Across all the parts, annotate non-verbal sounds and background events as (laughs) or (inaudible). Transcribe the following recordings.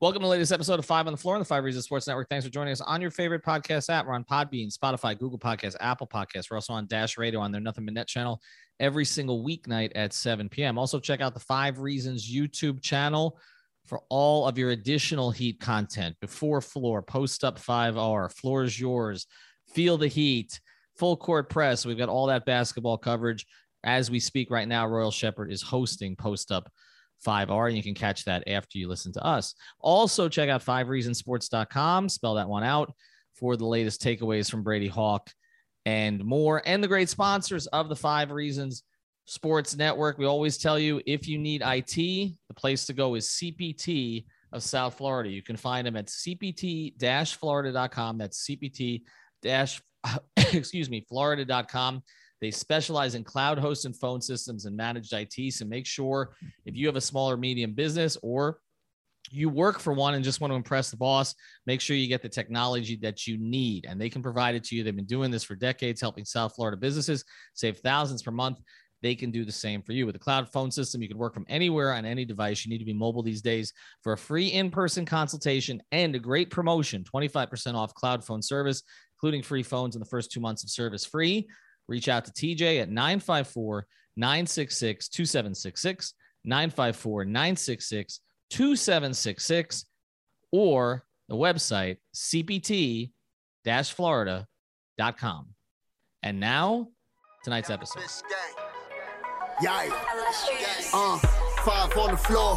Welcome to the latest episode of Five on the Floor on the Five Reasons Sports Network. Thanks for joining us on your favorite podcast app. We're on Podbean, Spotify, Google Podcasts, Apple Podcasts. We're also on Dash Radio on their Nothing But Net channel every single weeknight at 7 p.m. Also, check out the Five Reasons YouTube channel for all of your additional Heat content before floor, post up 5R, floor is yours, feel the heat, full court press. We've got all that basketball coverage. As we speak right now, Royal Shepherd is hosting post up 5R, and you can catch that after you listen to us. Also, check out 5reasonsports.com, spell that one out for the latest takeaways from Brady Hawk and more, and the great sponsors of the Five Reasons Sports Network. We always tell you if you need IT, the place to go is CPT of South Florida. You can find them at cpt florida.com. That's cpt (coughs) excuse me, florida.com. They specialize in cloud hosts and phone systems and managed IT. So make sure if you have a smaller medium business or you work for one and just want to impress the boss, make sure you get the technology that you need and they can provide it to you. They've been doing this for decades, helping South Florida businesses save thousands per month. They can do the same for you. With a cloud phone system, you can work from anywhere on any device. You need to be mobile these days for a free in person consultation and a great promotion 25% off cloud phone service, including free phones in the first two months of service free. Reach out to TJ at 954 966 2766, 954 966 2766, or the website cpt florida.com. And now, tonight's episode. Yikes. Uh, five on the floor,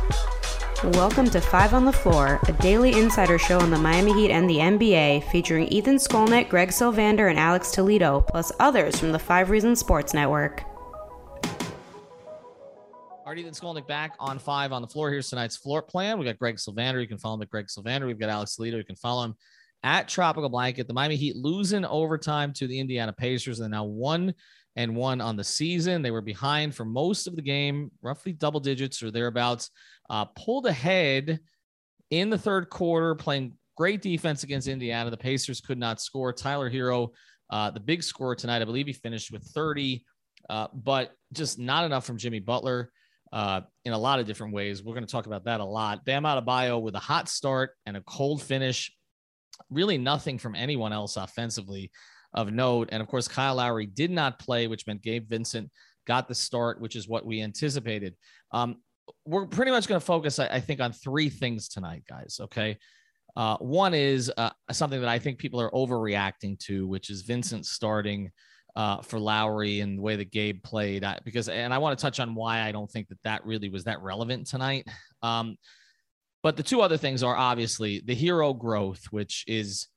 Welcome to Five on the Floor, a daily insider show on the Miami Heat and the NBA, featuring Ethan Skolnick, Greg Sylvander, and Alex Toledo, plus others from the Five Reasons Sports Network. All right, Ethan Skolnick back on Five on the Floor. Here's tonight's floor plan. We got Greg Sylvander. You can follow him at Greg Sylvander. We've got Alex Toledo. You can follow him at Tropical Blanket. The Miami Heat losing overtime to the Indiana Pacers, and now one and one on the season. They were behind for most of the game, roughly double digits or thereabouts uh, pulled ahead in the third quarter, playing great defense against Indiana. The Pacers could not score. Tyler Herro, uh, the big scorer tonight, I believe he finished with 30, uh, but just not enough from Jimmy Butler uh, in a lot of different ways. We're going to talk about that a lot. Bam Adebayo with a hot start and a cold finish. Really nothing from anyone else offensively of note. And of course, Kyle Lowry did not play, which meant Gabe Vincent got the start, which is what we anticipated. Um, we're pretty much going to focus, I, I, think, on three things tonight, guys. Okay. Uh, one is uh, something that I think people are overreacting to, which is Vincent starting uh, for Lowry and the way that Gabe played. I, because, and I want to touch on why I don't think that that really was that relevant tonight. Um, but the two other things are obviously the Herro growth, which is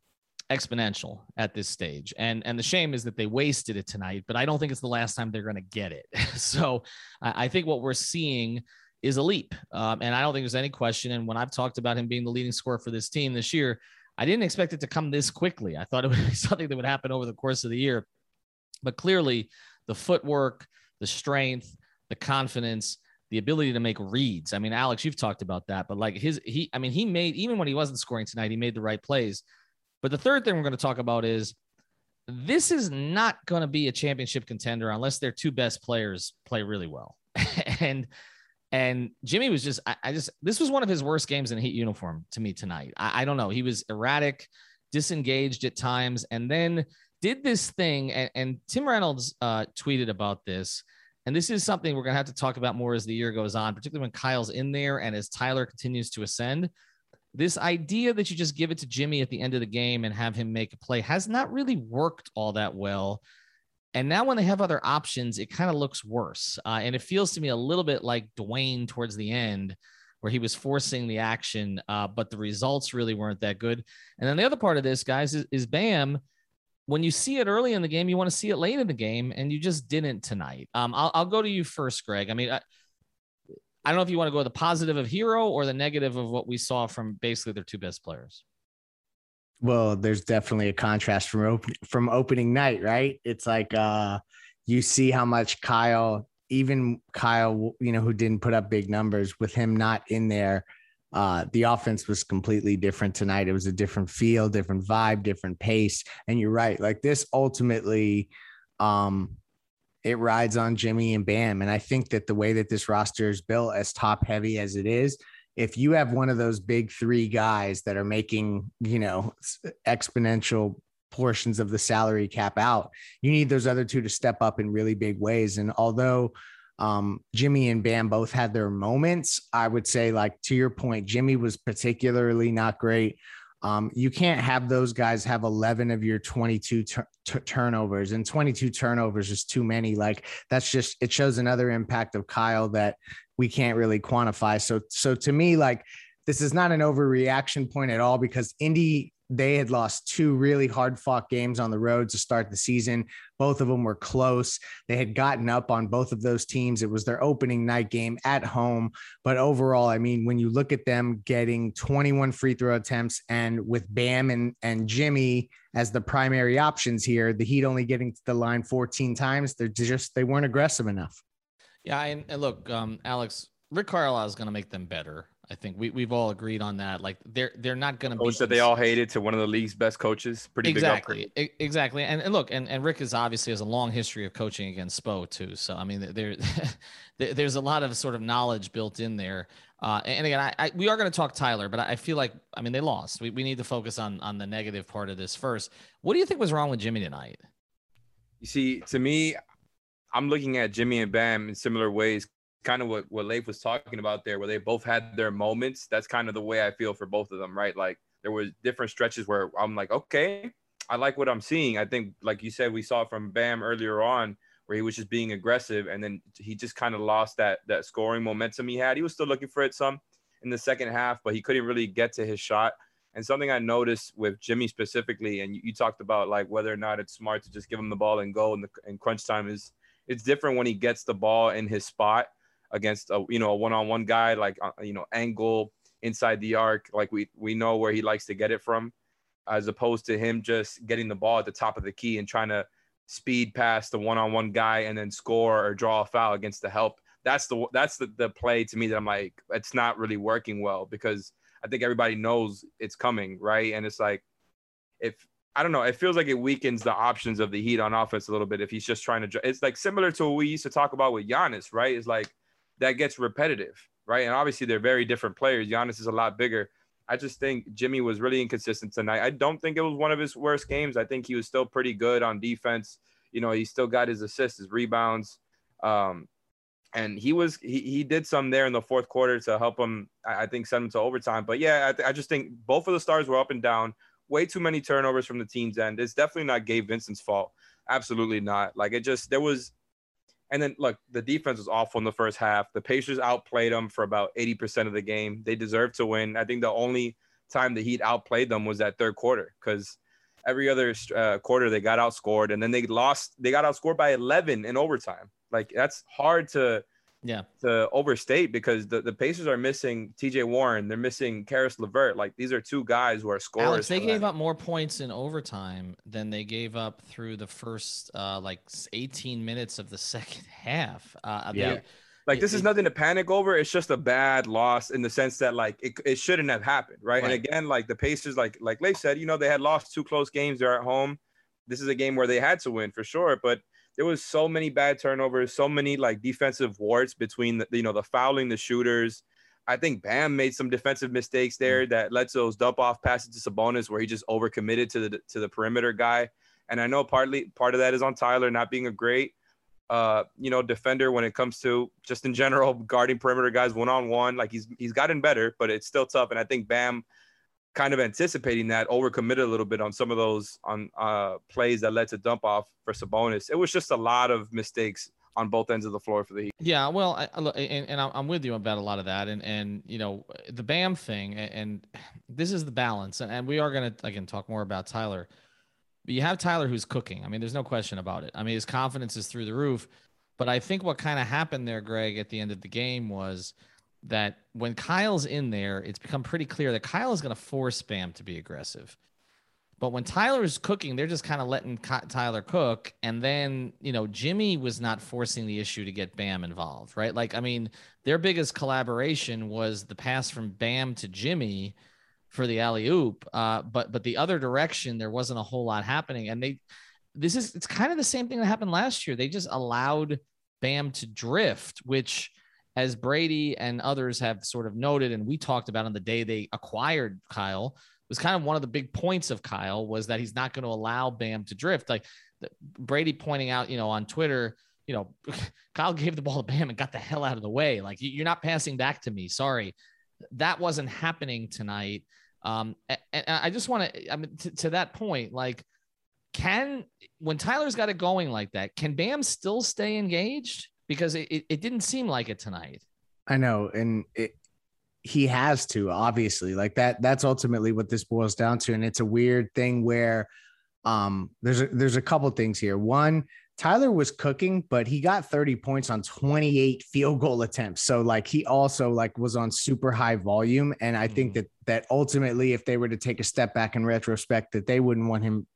exponential at this stage. And and the shame is that they wasted it tonight, but I don't think it's the last time they're going to get it. (laughs) so I, I think what we're seeing is a leap. Um, and I don't think there's any question. And when I've talked about him being the leading scorer for this team this year, I didn't expect it to come this quickly. I thought it would be (laughs) something that would happen over the course of the year. But clearly, the footwork, the strength, the confidence, the ability to make reads. I mean, Alex, you've talked about that, but like his, he, I mean, he made, even when he wasn't scoring tonight, he made the right plays. But the third thing we're going to talk about is this is not going to be a championship contender unless their two best players play really well. (laughs) and and Jimmy was just, I, I, just, this was one of his worst games in Heat uniform to me tonight. I, I, don't know. He was erratic, disengaged at times, and then did this thing. And, and Tim Reynolds uh, tweeted about this. And this is something we're going to have to talk about more as the year goes on, particularly when Kyle's in there and as Tyler continues to ascend. This idea that you just give it to Jimmy at the end of the game and have him make a play has not really worked all that well And now when they have other options, it kind of looks worse. Uh, and it feels to me a little bit like Dwyane towards the end, where he was forcing the action, uh, but the results really weren't that good. And then the other part of this, guys, is, is Bam. When you see it early in the game, you want to see it late in the game, and you just didn't tonight. Um, I'll, I'll go to you first, Greg. I mean, I, I don't know if you want to go with the positive of Herro or the negative of what we saw from basically their two best players. Well, there's definitely a contrast from from opening night, right? It's like uh you see how much Kyle, even Kyle, you know, who didn't put up big numbers with him not in there, uh, the offense was completely different tonight. It was a different feel, different vibe, different pace. And you're right. Like this ultimately, um, it rides on Jimmy and Bam. And I think that the way that this roster is built, as top heavy as it is, if you have one of those big three guys that are making, you know, exponential portions of the salary cap out, you need those other two to step up in really big ways. And although um, Jimmy and Bam both had their moments, I would say, like to your point, Jimmy was particularly not great. Um, you can't have those guys have 11 of your 22 t- turnovers, and 22 turnovers is too many. Like that's just it shows another impact of Kyle that we can't really quantify. So, so to me, like this is not an overreaction point at all because Indy they had lost two really hard fought games on the road to start the season. Both of them were close. They had gotten up on both of those teams. It was their opening night game at home. But overall, I mean, when you look at them getting 21 free throw attempts and with Bam and, and Jimmy as the primary options here, the Heat only getting to the line 14 times, they're just, they weren't aggressive enough. Yeah. And, and look, um, Alex, Rick Carlisle is going to make them better. I think we we've all agreed on that. Like they're they're not going to be that they all hated to one of the league's best coaches. Pretty exactly, exactly. And, and look, and, and Rick is obviously has a long history of coaching against Spo too. So I mean, there (laughs) there's a lot of sort of knowledge built in there. Uh, and again, I, I we are going to talk Tyler, but I feel like I mean they lost. We we need to focus on on the negative part of this first. What do you think was wrong with Jimmy tonight? You see, to me, I'm looking at Jimmy and Bam in similar ways kind of what, what Leif was talking about there, where they both had their moments. That's kind of the way I feel for both of them, right? Like there was different stretches where I'm like, okay, I like what I'm seeing. I think, like you said, we saw from Bam earlier on where he was just being aggressive, and then he just kind of lost that that scoring momentum he had. He was still looking for it some in the second half, but he couldn't really get to his shot. And something I noticed with Jimmy specifically, and you, you talked about like whether or not it's smart to just give him the ball and go in the in crunch time is it's different when he gets the ball in his spot against a you know a one-on-one guy like uh, you know angle inside the arc like we we know where he likes to get it from as opposed to him just getting the ball at the top of the key and trying to speed past the one-on-one guy and then score or draw a foul against the help that's the that's the, the play to me that i'm like it's not really working well because i think everybody knows it's coming right and it's like if I don't know. It feels like it weakens the options of the Heat on offense a little bit if he's just trying to. It's like similar to what we used to talk about with Giannis, right? It's like that gets repetitive, right? And obviously they're very different players. Giannis is a lot bigger. I just think Jimmy was really inconsistent tonight. I don't think it was one of his worst games. I think he was still pretty good on defense. You know, he still got his assists, his rebounds. Um, and he was he, he did some there in the fourth quarter to help him i think send him to overtime but yeah I, th- I just think both of the stars were up and down way too many turnovers from the team's end it's definitely not gabe vincent's fault absolutely not like it just there was and then look, the defense was awful in the first half. The Pacers outplayed them for about 80% of the game. They deserved to win. I think the only time the Heat outplayed them was that third quarter because every other uh, quarter they got outscored and then they lost. They got outscored by 11 in overtime. Like that's hard to yeah to overstate because the, the Pacers are missing TJ Warren, they're missing Caris LeVert. Like these are two guys who are scorers. Alex, they gave them. up more points in overtime than they gave up through the first uh, like 18 minutes of the (laughs) second half. Uh, yeah. They, like this it, is nothing to panic over. It's just a bad loss in the sense that like it, it shouldn't have happened, right? right? And again, like the Pacers, like like Leif said, you know, they had lost two close games. They're at home. This is a game where they had to win for sure, but there was so many bad turnovers, so many like defensive warts between the, you know the fouling, the shooters. I think Bam made some defensive mistakes there mm. that led to those dump off passes to Sabonis where he just overcommitted to the to the perimeter guy. And I know partly part of that is on Tyler not being a great uh you know defender when it comes to just in general guarding perimeter guys one on one like he's he's gotten better but it's still tough and I think Bam kind of anticipating that, overcommitted a little bit on some of those on uh, plays that led to dump off for Sabonis. It was just a lot of mistakes on both ends of the floor for the Heat. Yeah, well, I, and, and I'm with you about a lot of that, and and you know the Bam thing, and this is the balance, and, and we are gonna again talk more about Tyler. But you have Tyler who's cooking. I mean, there's no question about it. I mean, his confidence is through the roof. But I think what kind of happened there, Greg, at the end of the game was that when Kyle's in there, it's become pretty clear that Kyle is going to force Bam to be aggressive. But when Tyler's cooking, they're just kind of letting Tyler cook. And then, you know, Jimmy was not forcing the issue to get Bam involved, right? Like, I mean, their biggest collaboration was the pass from Bam to Jimmy for the alley oop. Uh, but but the other direction, there wasn't a whole lot happening. And they, this is it's kind of the same thing that happened last year. They just allowed Bam to drift, which as Brady and others have sort of noted, and we talked about on the day they acquired Kyle, was kind of one of the big points of Kyle was that he's not going to allow Bam to drift. Like Brady pointing out, you know, on Twitter, you know, (laughs) Kyle gave the ball to Bam and got the hell out of the way. Like you're not passing back to me. Sorry, that wasn't happening tonight. Um, and, I just want to, I mean, to, to that point, like, can when Tyler's got it going like that, can Bam still stay engaged? Because it, it, it didn't seem like it tonight. I know. And it, he has to, obviously. Like that, that's ultimately what this boils down to. And it's a weird thing where um there's a there's a couple things here. One, Tyler was cooking, but he got 30 points on 28 field goal attempts. So like he also like was on super high volume. And I think mm-hmm. that that ultimately, if they were to take a step back in retrospect, that they wouldn't want him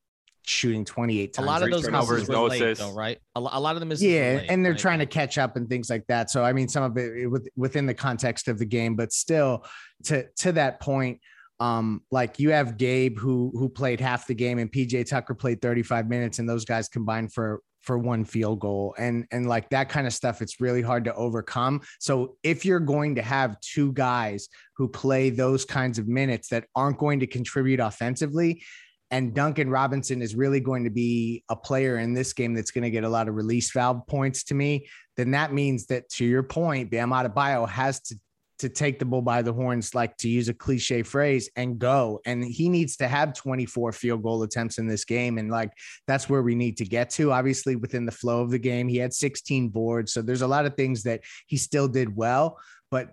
shooting 28 times. A lot of those turnovers, no late, though, right? A, lot of them is yeah, late, and they're right? trying to catch up and things like that. So I mean, some of it, it within the context of the game, but still, to to that point, um, like you have Gabe who who played half the game, and PJ Tucker played 35 minutes, and those guys combined for for one field goal and and like that kind of stuff it's really hard to overcome so if you're going to have two guys who play those kinds of minutes that aren't going to contribute offensively and Duncan Robinson is really going to be a player in this game that's going to get a lot of release valve points to me, then that means that to your point, Bam Adebayo has to to take the bull by the horns, like to use a cliche phrase, and go. And he needs to have 24 field goal attempts in this game. And like that's where we need to get to. Obviously, within the flow of the game, he had 16 boards. So there's a lot of things that he still did well. But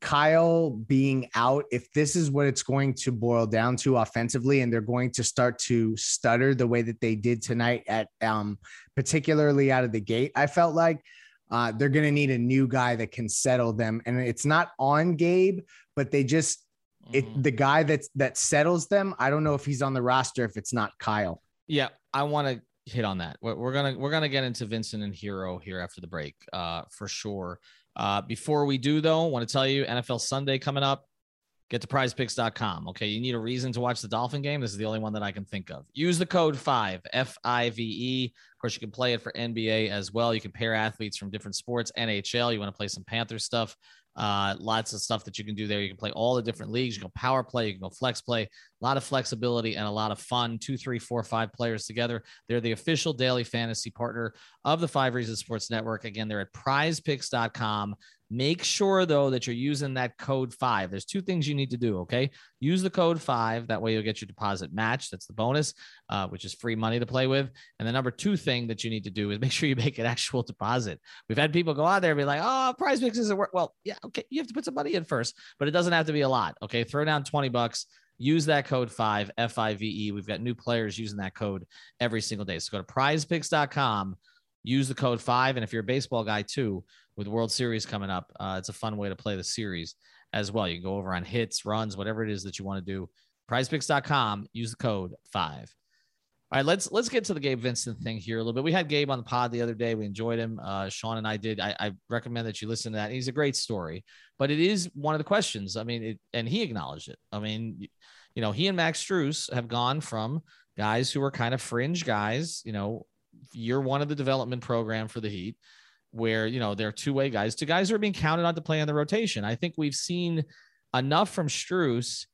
Kyle being out, if this is what it's going to boil down to offensively, and they're going to start to stutter the way that they did tonight at um, particularly out of the gate, I felt like uh, they're going to need a new guy that can settle them. And it's not on Gabe, but they just mm-hmm. the guy that's that settles them. I don't know if he's on the roster if it's not Kyle. Yeah, I want to hit on that. We're gonna we're gonna get into Vincent and Herro here after the break, uh, for sure. Uh, before we do, though, want to tell you NFL Sunday coming up. Get to prizepicks.com. Okay. You need a reason to watch the Dolphin game. This is the only one that I can think of. Use the code FIVE, F I V E. Course, you can play it for NBA as well. You can pair athletes from different sports, NHL. You want to play some Panther stuff. Uh, lots of stuff that you can do there. You can play all the different leagues. You can go power play, you can go flex play, a lot of flexibility and a lot of fun. Two, three, four, five players together. They're the official daily fantasy partner of the Five Reasons Sports Network. Again, they're at prizepicks.com. Make sure though that you're using that code five. There's two things you need to do. Okay. Use the code five. That way you'll get your deposit match. That's the bonus, uh, which is free money to play with. And the number two thing that you need to do is (laughs) make sure you make an actual deposit. We've had people go out there and be like, oh, PrizePicks isn't work. Well, yeah. Okay. You have to put some money in first, but it doesn't have to be a lot. Okay. Throw down 20 bucks use that code five F I V E. We've got new players using that code every single day. So go to prizepicks.com, use the code five. And if you're a baseball guy too, with World Series coming up. Uh, it's a fun way to play the series as well. You can go over on hits, runs, whatever it is that you want to do. Prizepicks.com. Use the code five. All right, let's let's get to the Gabe Vincent thing here a little bit. We had Gabe on the pod the other day. We enjoyed him. Uh, Sean and I did. I, I, recommend that you listen to that. He's a great story, but it is one of the questions. I mean, it, and he acknowledged it. I mean, you know, he and Max Strus have gone from guys who were kind of fringe guys. You know, year one of the development program for the Heat where you know they're two way guys to guys who are being counted on to play on the rotation. I think we've seen enough from Strus,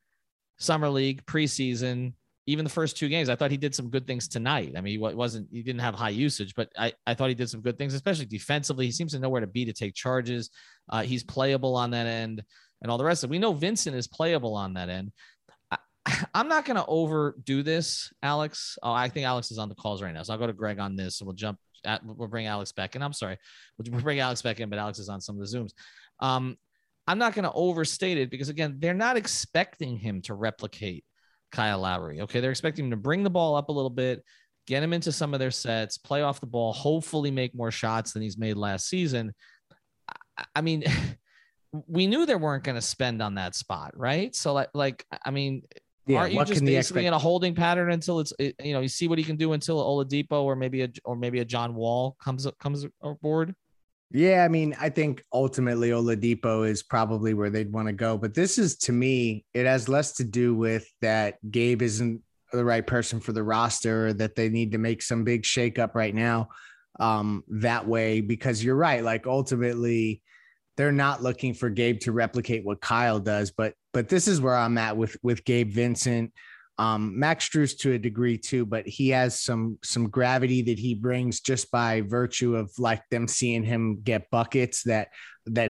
summer league, preseason, even the first two games. I thought he did some good things tonight. I mean, he wasn't he didn't have high usage, but I I thought he did some good things, especially defensively. He seems to know where to be to take charges. Uh, he's playable on that end and all the rest of it. We know Vincent is playable on that end. (laughs) I'm not going to overdo this, Alex. Oh, I think Alex is on the calls right now. So I'll go to Greg on this and we'll jump we'll bring Alex back in. I'm sorry. We'll bring Alex back in, but Alex is on some of the Zooms. Um, I'm not going to overstate it because again, they're not expecting him to replicate Kyle Lowry. Okay. They're expecting him to bring the ball up a little bit, get him into some of their sets, play off the ball, hopefully make more shots than he's made last season. I mean, (laughs) we knew they weren't going to spend on that spot, right? So like, like I mean, yeah, aren't you just basically expect- in a holding pattern until it's you know you see what he can do until Oladipo or maybe a or maybe a John Wall comes comes aboard? Yeah, I mean, I think ultimately Oladipo is probably where they'd want to go, but this is to me, it has less to do with that Gabe isn't the right person for the roster, or that they need to make some big shakeup right now um, that way, because you're right. Like ultimately, they're not looking for Gabe to replicate what Kyle does, but but this is where I'm at with with Gabe Vincent. Um, Max Strus to a degree too, but he has some some gravity that he brings just by virtue of like them seeing him get buckets that that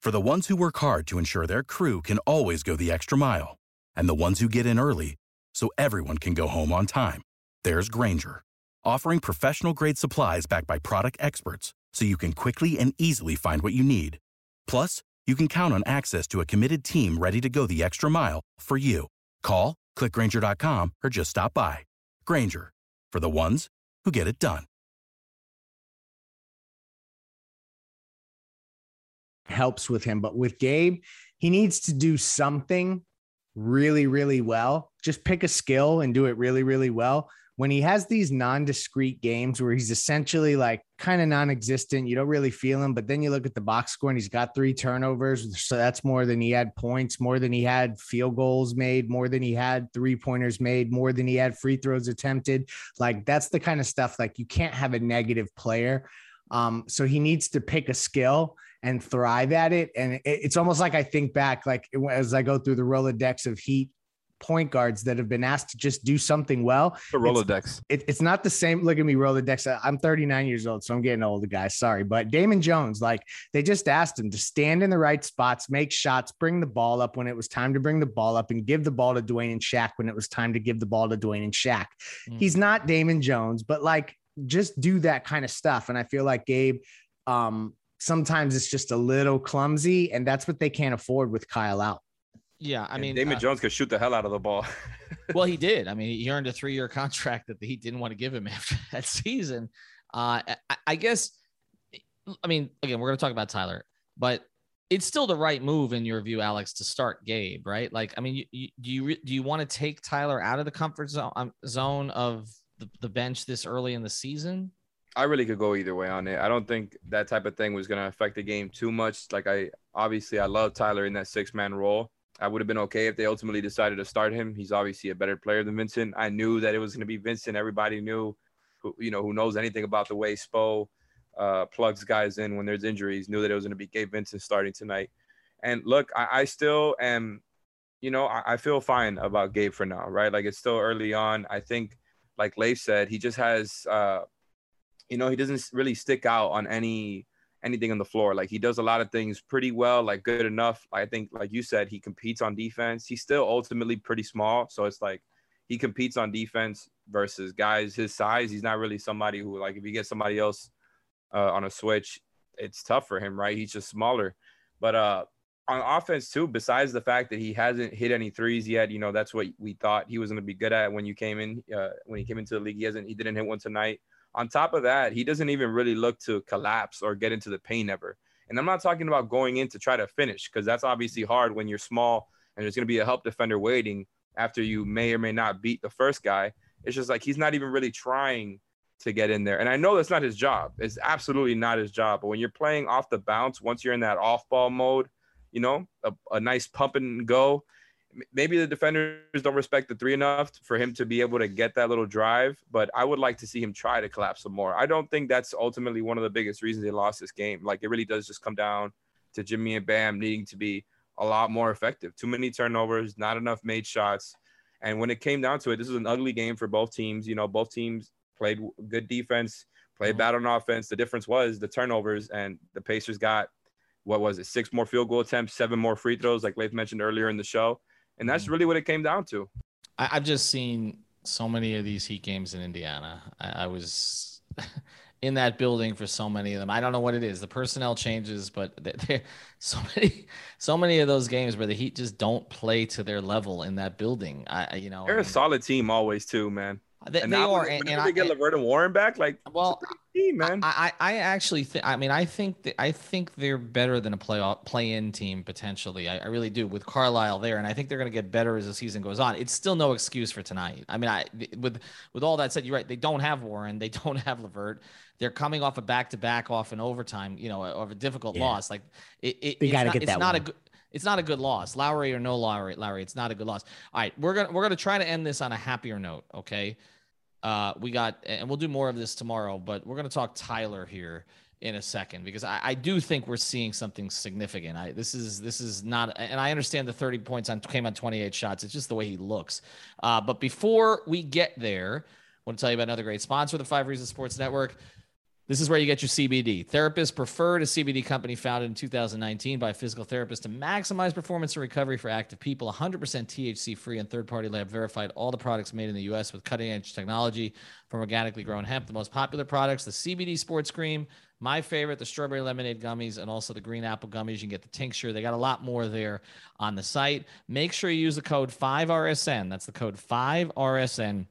for the ones who work hard to ensure their crew can always go the extra mile, and the ones who get in early so everyone can go home on time. There's Grainger, offering professional grade supplies backed by product experts so you can quickly and easily find what you need. Plus, you can count on access to a committed team ready to go the extra mile for you. Call clickgrainger.com, or just stop by. Grainger, for the ones who get it done. Helps with him, but with Gabe, he needs to do something really, really well. Just pick a skill and do it really, really well when he has these non-discrete games where he's essentially like kind of non-existent, you don't really feel him, but then you look at the box score and he's got three turnovers, so that's more than he had points, more than he had field goals made, more than he had three pointers made, more than he had free throws attempted. Like that's the kind of stuff like you can't have a negative player. Um, so he needs to pick a skill and thrive at it. And it's almost like I think back, like as I go through the Rolodex of Heat point guards that have been asked to just do something well. The Rolodex. It's, it, it's not the same. Look at me, Rolodex. I'm 39 years old, so I'm getting older, guys. Sorry. But Damon Jones, like they just asked him to stand in the right spots, make shots, bring the ball up when it was time to bring the ball up, and give the ball to Dwyane and Shaq when it was time to give the ball to Dwyane and Shaq. Mm. He's not Damon Jones, but like just do that kind of stuff. And I feel like Gabe, um, sometimes it's just a little clumsy, and that's what they can't afford with Kyle out. Yeah, I mean, Damon uh, Jones could shoot the hell out of the ball. (laughs) well, he did. I mean, he earned a three-year contract that he didn't want to give him (laughs) after that season. Uh, I, I guess. I mean, again, we're going to talk about Tyler, but it's still the right move in your view, Alex, to start Gabe, right? Like, I mean, you, you, do you do you want to take Tyler out of the comfort zone um, zone of the, the bench this early in the season? I really could go either way on it. I don't think that type of thing was going to affect the game too much. Like I obviously I love Tyler in that six man role. I would have been okay if they ultimately decided to start him. He's obviously a better player than Vincent. I knew that it was going to be Vincent. Everybody knew, who, you know, who knows anything about the way Spo uh, plugs guys in when there's injuries, knew that it was going to be Gabe Vincent starting tonight. And look, I, I still am, you know, I, I, feel fine about Gabe for now, right? Like it's still early on. I think, like Leif said, he just has, uh, you know, he doesn't really stick out on any anything on the floor. Like he does a lot of things pretty well, like good enough. I think, like you said, he competes on defense. He's still ultimately pretty small, so it's like he competes on defense versus guys his size. He's not really somebody who, like, if you get somebody else uh, on a switch, it's tough for him, right? He's just smaller. But uh, on offense too, besides the fact that he hasn't hit any threes yet, you know, that's what we thought he was going to be good at when you came in. Uh, when he came into the league, he hasn't. He didn't hit one tonight. On top of that, he doesn't even really look to collapse or get into the paint ever. And I'm not talking about going in to try to finish because that's obviously hard when you're small and there's going to be a help defender waiting after you may or may not beat the first guy. It's just like he's not even really trying to get in there. And I know that's not his job. It's absolutely not his job. But when you're playing off the bounce, once you're in that off ball mode, you know, a, a nice pump and go, maybe the defenders don't respect the three enough for him to be able to get that little drive, but I would like to see him try to collapse some more. I don't think that's ultimately one of the biggest reasons they lost this game. Like it really does just come down to Jimmy and Bam needing to be a lot more effective. Too many turnovers, not enough made shots. And when it came down to it, this was an ugly game for both teams. You know, both teams played good defense, played mm-hmm. bad on offense. The difference was the turnovers, and the Pacers got what was it, six more field goal attempts, seven more free throws, like Leif mentioned earlier in the show And that's Mhm. really what it came down to. I, I've just seen so many of these Heat games in Indiana. I, I was (laughs) in that building for so many of them. I don't know what it is. The personnel changes, but (laughs) there- so many, so many of those games where the Heat just don't play to their level in that building. I, you know, They're I a mean, solid team always too, man. They, And they now are, when- and, and they I, get LeVert and Warren back, like well, team, man. I, I I actually think. I mean, I think that I think they're better than a playoff play-in team potentially. I, I really do with Carlisle there, and I think they're going to get better as the season goes on. It's still no excuse for tonight. I mean, I with with all that said, you're right. They don't have Warren. They (laughs) don't have Levert. They're coming off a back-to-back off an overtime. You know, of a difficult Yeah. loss. Like it. it They gotta not- get it's that not a good. It's not a good loss, Lowry or no Lowry. Lowry, it's not a good loss. All right, we're gonna we're gonna try to end this on a happier note. Okay, uh, we got, and we'll do more of this tomorrow, but we're to talk Tyler here in a second because I, I do think we're seeing something significant. I this is this is not, and I understand the 30 points on came on 28 shots. It's just the way he looks. Uh, but before we get there, I want to tell you about another great sponsor, the Five Reasons Sports Network. This is where you get your CBD. Therapists prefer a CBD company founded in 2019 by a physical therapist to maximize performance and recovery for active people. 100% THC free and third party lab verified. All the products made in the US with cutting edge technology from organically grown hemp. The most popular products the CBD Sports Cream, my favorite, the strawberry lemonade gummies, and also the green apple gummies. You can get the tincture. They got a lot more there on the site. Make sure you use the code 5RSN. That's the code 5RSN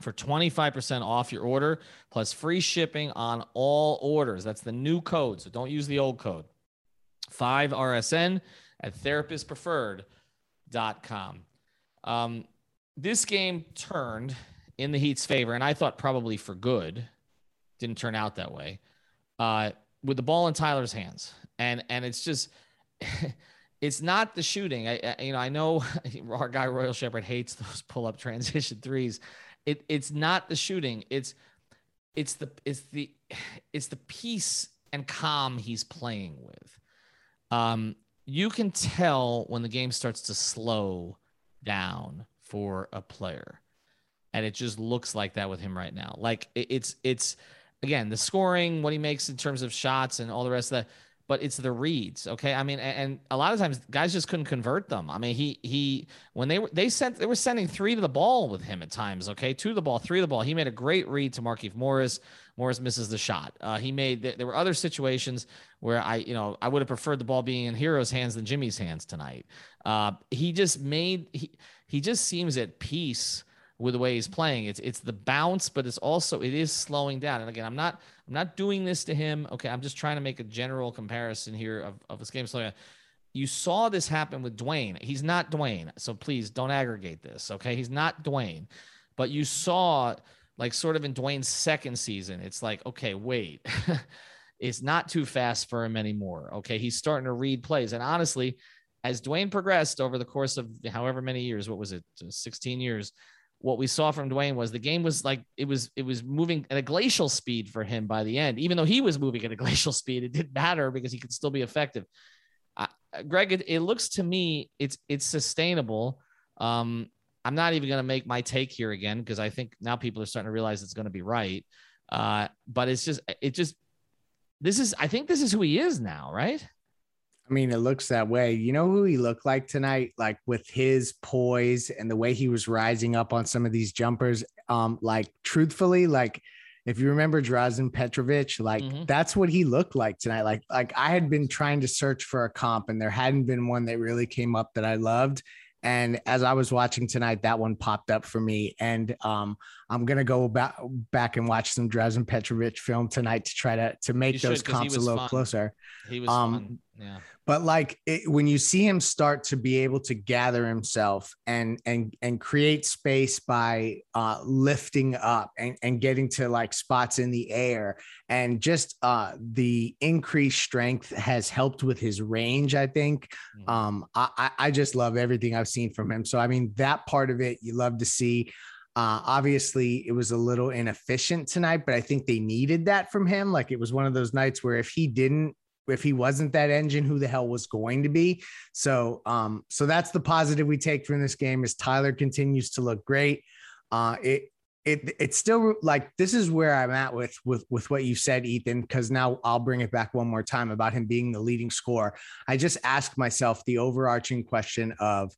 for 25% off your order plus free shipping on all orders. That's the new code. So don't use the old code. 5RSN at therapistpreferred.com. Um, this game turned in the Heat's favor, and I thought probably for good. Didn't turn out that way. Uh, with the ball in Tyler's hands, and and it's just, (laughs) it's not the shooting. I, I you know I know (laughs) our guy Royal Shepherd hates those pull up transition (laughs) threes. It it's not the shooting. It's it's the it's the (sighs) it's the peace and calm he's playing with. Um, you can tell when the game starts to slow down for a player, and it just looks like that with him right now. Like it, it's it's again the scoring, what he makes in terms of shots, and all the rest of that. But it's the reads, okay. I mean, and, a lot of times guys just couldn't convert them. I mean, he he when they were they sent they were sending three to the ball with him at times, okay, two to the ball, three to the ball. He made a great read to Markieff Morris. Morris misses the shot. Uh, he made there were other situations where I you know I would have preferred the ball being in Herro's hands than Jimmy's hands tonight. Uh, he just made he he just seems at peace with the way he's playing. It's it's the bounce, but it's also it is slowing down. And again, I'm not I'm not doing this to him. Okay, I'm just trying to make a general comparison here of, of this game slowing down. You saw this happen with Dwyane. He's not Dwyane, so please don't aggregate this. Okay, he's not Dwyane, but you saw like sort of in Dwyane's second season. It's like okay, wait. (laughs) it's not too fast for him anymore. Okay, he's starting to read plays, and honestly, as Dwyane progressed over the course of however many years, what was it, 16 years? What we saw from Dwyane was the game was like it was it was moving at a glacial speed for him by the end. Even though he was moving at a (laughs) glacial speed, it didn't matter because he could still be effective. Uh, Greg, it, it, looks to me it's it's sustainable. Um, I'm not even going to make my take here again because I think now people are starting to realize it's going to be right. Uh, but it's just it just this is I think this is who he is now, right? I mean, it looks that way. You know who he looked like tonight? Like with his poise and the way he was rising up on some of these jumpers. Um, like truthfully, like if you remember Drazen Petrovic, like Mhm. that's what he looked like tonight. Like, like I had been trying to search for a comp and there hadn't been one that really came up that I loved. And as I was watching tonight, that one popped up for me. And um, I'm gonna go back back and watch some Drazen Petrovic film tonight to try to to make You should, those he comps a little fun. closer. He was Um, fun. Yeah. but like it, when you see him start to be able to gather himself and and and create space by uh lifting up and and getting to like spots in the air and just uh the increased strength has helped with his range i think Mhm. um I, I I just love everything i've seen from him so i mean that part of it you love to see uh, obviously, it was a little inefficient tonight, but I think they needed that from him. Like it was one of those nights where if he didn't if he wasn't that engine, who the hell was going to be? So, um, so that's the positive we take from this game is Tyler continues to look great. Uh, it, it, it's still like this is where I'm at with with with what you said, Ethan. Because now I'll bring it back one more time about him being the leading scorer. I just ask myself the overarching question of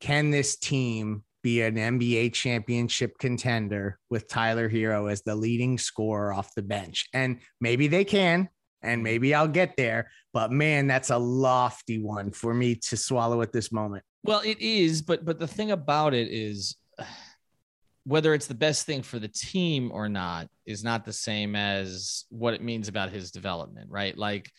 can this team be an NBA championship contender with Tyler Herro as the leading scorer off the bench? And maybe they can, and mm-hmm. maybe I'll get there. But man, that's a lofty one for me to swallow at this moment. Well, it is, but but the thing about it is (sighs) whether it's the best thing for the team or not is not the same as what it means about his development, right? Like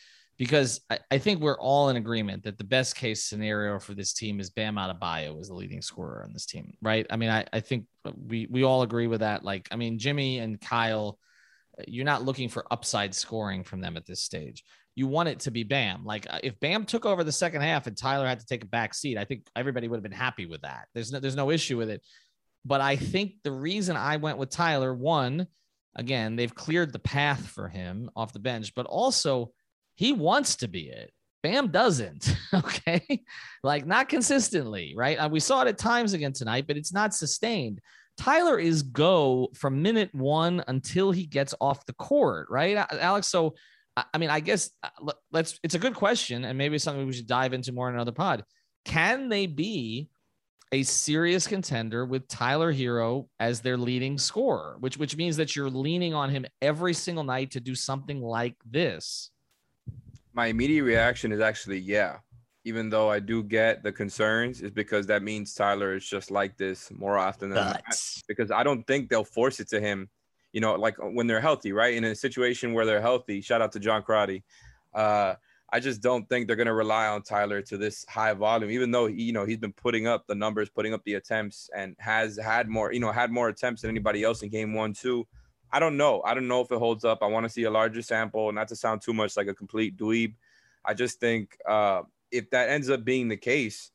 because I, I, think we're all in agreement that the best case scenario for this team is Bam Adebayo is the leading scorer on this team, right? I mean, I, I think we we all agree with that. Like, I mean, Jimmy and Kyle, you're not looking for upside scoring from them at this stage. You want it to be Bam. Like, uh, if Bam took over the second half and Tyler had to take a back seat, I think everybody would have been happy with that. There's no there's no issue with it. But I think the reason I went with Tyler, one, again, they've cleared the path for him off the bench, but also he wants to be it. Bam doesn't. (laughs) Okay. like not consistently, right? Uh, we saw it at times again tonight, but it's not sustained. Tyler is go from minute one until he gets off the court, right? Alex. So, I mean, I guess uh, let's, it's a good question and maybe something we should dive into more in another pod. Can they be a serious contender with Tyler Herro as their leading scorer, which, which means that you're leaning on him every single night to do something like this? my immediate reaction is actually yeah. Even though I do get the concerns, is because that means Tyler is just like this more often than not. Because I don't think they'll force it to him, you know, like when they're healthy, right? In a situation where they're healthy, shout out to John Crotty. Uh, I just don't think they're going to rely on Tyler to this high volume, even though he, you know he's been putting up the numbers, putting up the attempts, and has had more, you know, had more attempts than anybody else in game one too. I don't know. I don't know if it holds up. I want to see a larger sample, not to sound too much like a complete dweeb. I just think uh, if that ends up being the case,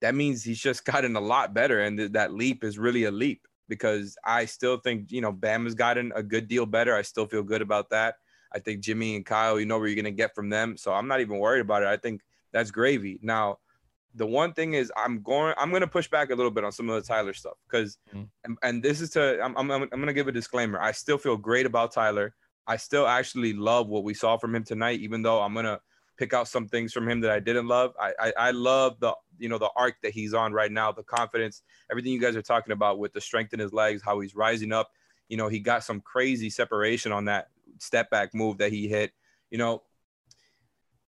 that means he's just (laughs) gotten a lot better, and th- that leap is really a leap. Because I still think you know Bam has gotten a good deal better. I still feel good about that. I think Jimmy and Kyle, you know where you're gonna get from them, so I'm not even worried about it. I think that's gravy. Now, the one thing is I'm going I'm going to push back a little bit on some of the Tyler stuff because mm-hmm. and, and, this is to I'm, I'm, I'm going to give a disclaimer. I still feel great about Tyler. I still actually love what we saw from him tonight even though I'm going to pick out some things from him that I didn't love. I, I, I love the you know the arc that he's on right now, the confidence, everything you guys are talking about with the strength in his legs, how he's rising up. You know, he got some crazy separation on that step back move that he hit. You know,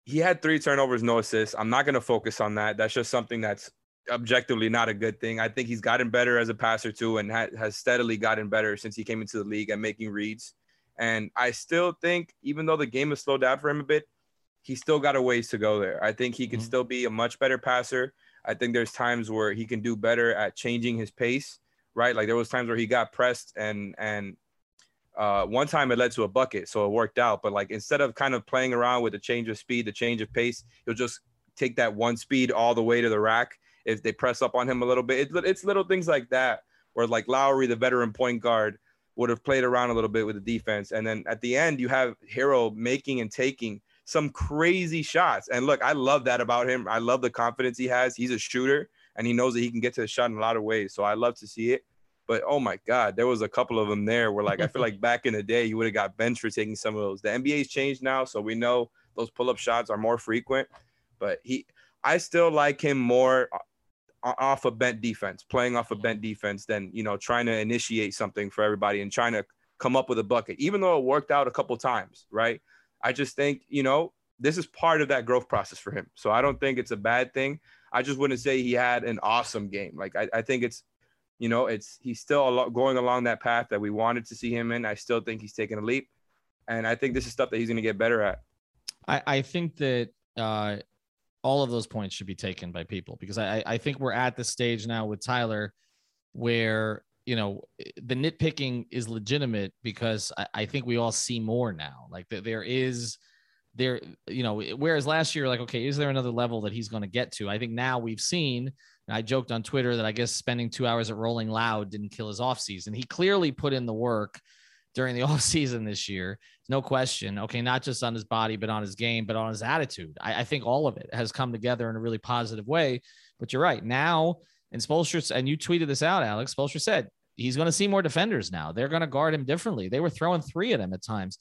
he had three turnovers, no assists. I'm not going to focus on that. That's just something that's objectively not a good thing. I think he's gotten better as a passer too, and ha- has steadily gotten better since he came into the league at making reads. And I still think, even though the game has slowed down for him a bit, he's still got a ways to go there. I think he can mm-hmm. still be a much better passer. I think there's times where he can do better at changing his pace, right? Like there was times where he got pressed and and uh, one time it led to a bucket, so it worked out. But like instead of kind of playing around with the change of speed, the change of pace, he'll just take that one speed all the way to the rack. If they press up on him a little bit, it, it's little things like that. Where like Lowry, the veteran point guard, would have played around a little bit with the defense, and then at the end you have Herro making and taking some crazy shots. And look, I love that about him. I love the confidence he has. He's a shooter, and he knows that he can get to the shot in a lot of ways. So I love to see it. But oh my God, there was a couple of them there where like I feel (laughs) like back in the day you would have got benched for taking some of those. The NBA's changed now, so we know those pull-up shots are more frequent. But he, I still like him more uh, off a bent defense, playing off a bent defense than you know trying to initiate something for everybody and trying to come up with a bucket, even though it worked out a couple times, right? I just think you know this is part of that growth process for him. So I don't think it's a bad thing. I just wouldn't say he had an awesome game. Like I, I think it's you know, it's he's still going along that path that we wanted to see him in. I still think he's taking a leap, and I think this is stuff that he's going to get better at. I, I think that uh, all of those points should be taken by people because I, I think we're at the stage now with Tyler where you know the nitpicking is legitimate because I, I think we all see more now. Like there is there, you know, whereas last year, like, okay, is there another level that he's going to get to? I think now we've seen and I joked on Twitter that I guess spending two hours at Rolling Loud didn't kill his offseason. He clearly put in the work during the (laughs) offseason this year. No question. Okay, not just on his body, but on his game, but on his attitude. I, I think all of it has come together in a really positive way. But you're right. Now, and Spoelstra, and you tweeted this out, Alex, Spoelstra said he's going to see more defenders now. They're going to guard him differently. They were throwing three at him at times.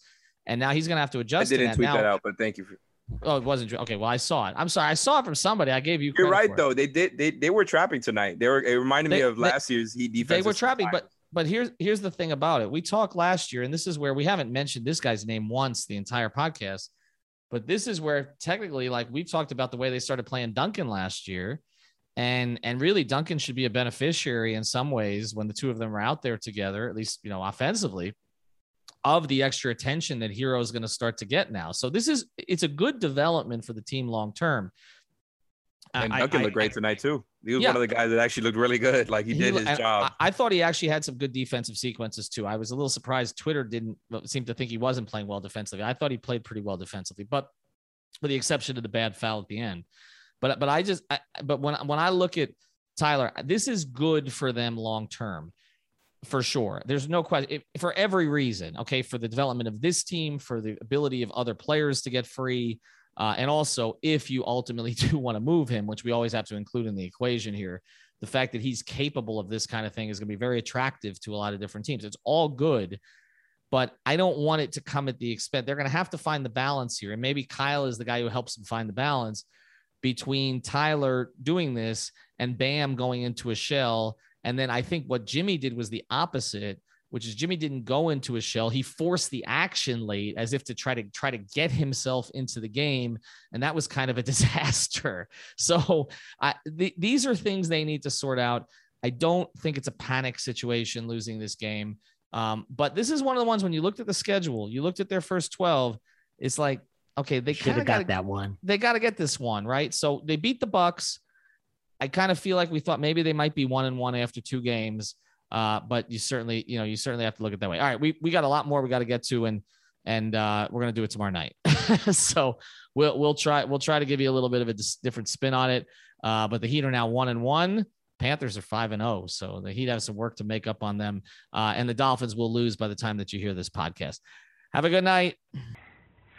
And now he's going to have to adjust. I didn't tweet now, that out, but thank you. For- Oh, it wasn't. Okay, well, I saw it. I'm sorry, I saw it from somebody. I gave you. You're right, though. They did. They they were trapping tonight. They were. It reminded They- me of they- last year's Heat defense. They were trapping, but but here's here's the thing about it. We talked last year, and this is where we haven't mentioned this guy's name once the entire podcast. But this is where technically, like we talked about the way they started playing Duncan last year, and and really Duncan should be a beneficiary in some ways when the two of them are out there together, at least you know offensively, of the extra attention that Herro is going to start to get now. So this is it's a good development for the team long term. and I- Duncan I- looked great I- tonight too. He was Yeah. one of the guys that actually looked really good. Like he, did his job. I thought he actually had some good defensive sequences too. I was a little surprised Twitter didn't seem to think he wasn't playing well defensively. I thought he played pretty well defensively, but with the exception of the bad foul at the end. But but I just I, but when when I look at Tyler, this is good for them long term. For sure. There's no question for every reason. Okay. For the development of this team, for the ability of other players to get free, uh, and also, if you ultimately (laughs) do want to move him, which we always have to include in the equation here, the fact that he's capable of this kind of thing is going to be very attractive to a lot of different teams. It's all good, but I don't want it to come at the expense. They're going to have to find the balance here. And maybe Kyle is the guy who helps them find the balance between Tyler doing this and Bam going into a shell. And then I think what Jimmy did was the opposite, which is Jimmy didn't go into a shell. He forced the action late as if to try to try to get himself into the game. And that was kind of a (laughs) disaster. So I, th- these are things they need to sort out. I don't think it's a panic situation losing this game. Um, but this is one of the ones when you looked at the schedule, you looked at their first 12, it's like, okay, they Should kind have of got got that one. they got to get this one right. So they beat the Bucks. I kind of feel like we thought maybe they might be one and one after two games. Uh, but you certainly, you know, you certainly have to look at that way. All right, we we got a lot more we got to get to, and and uh, we're gonna do it tomorrow night. (laughs) so we'll we'll try we'll try to give you a little bit of a dis- different spin on it. Uh, but the Heat are now one and one. Panthers are five and zero, so the Heat have some work to make up on them. Uh, and the Dolphins will lose by the time that you hear this podcast. Have a good night.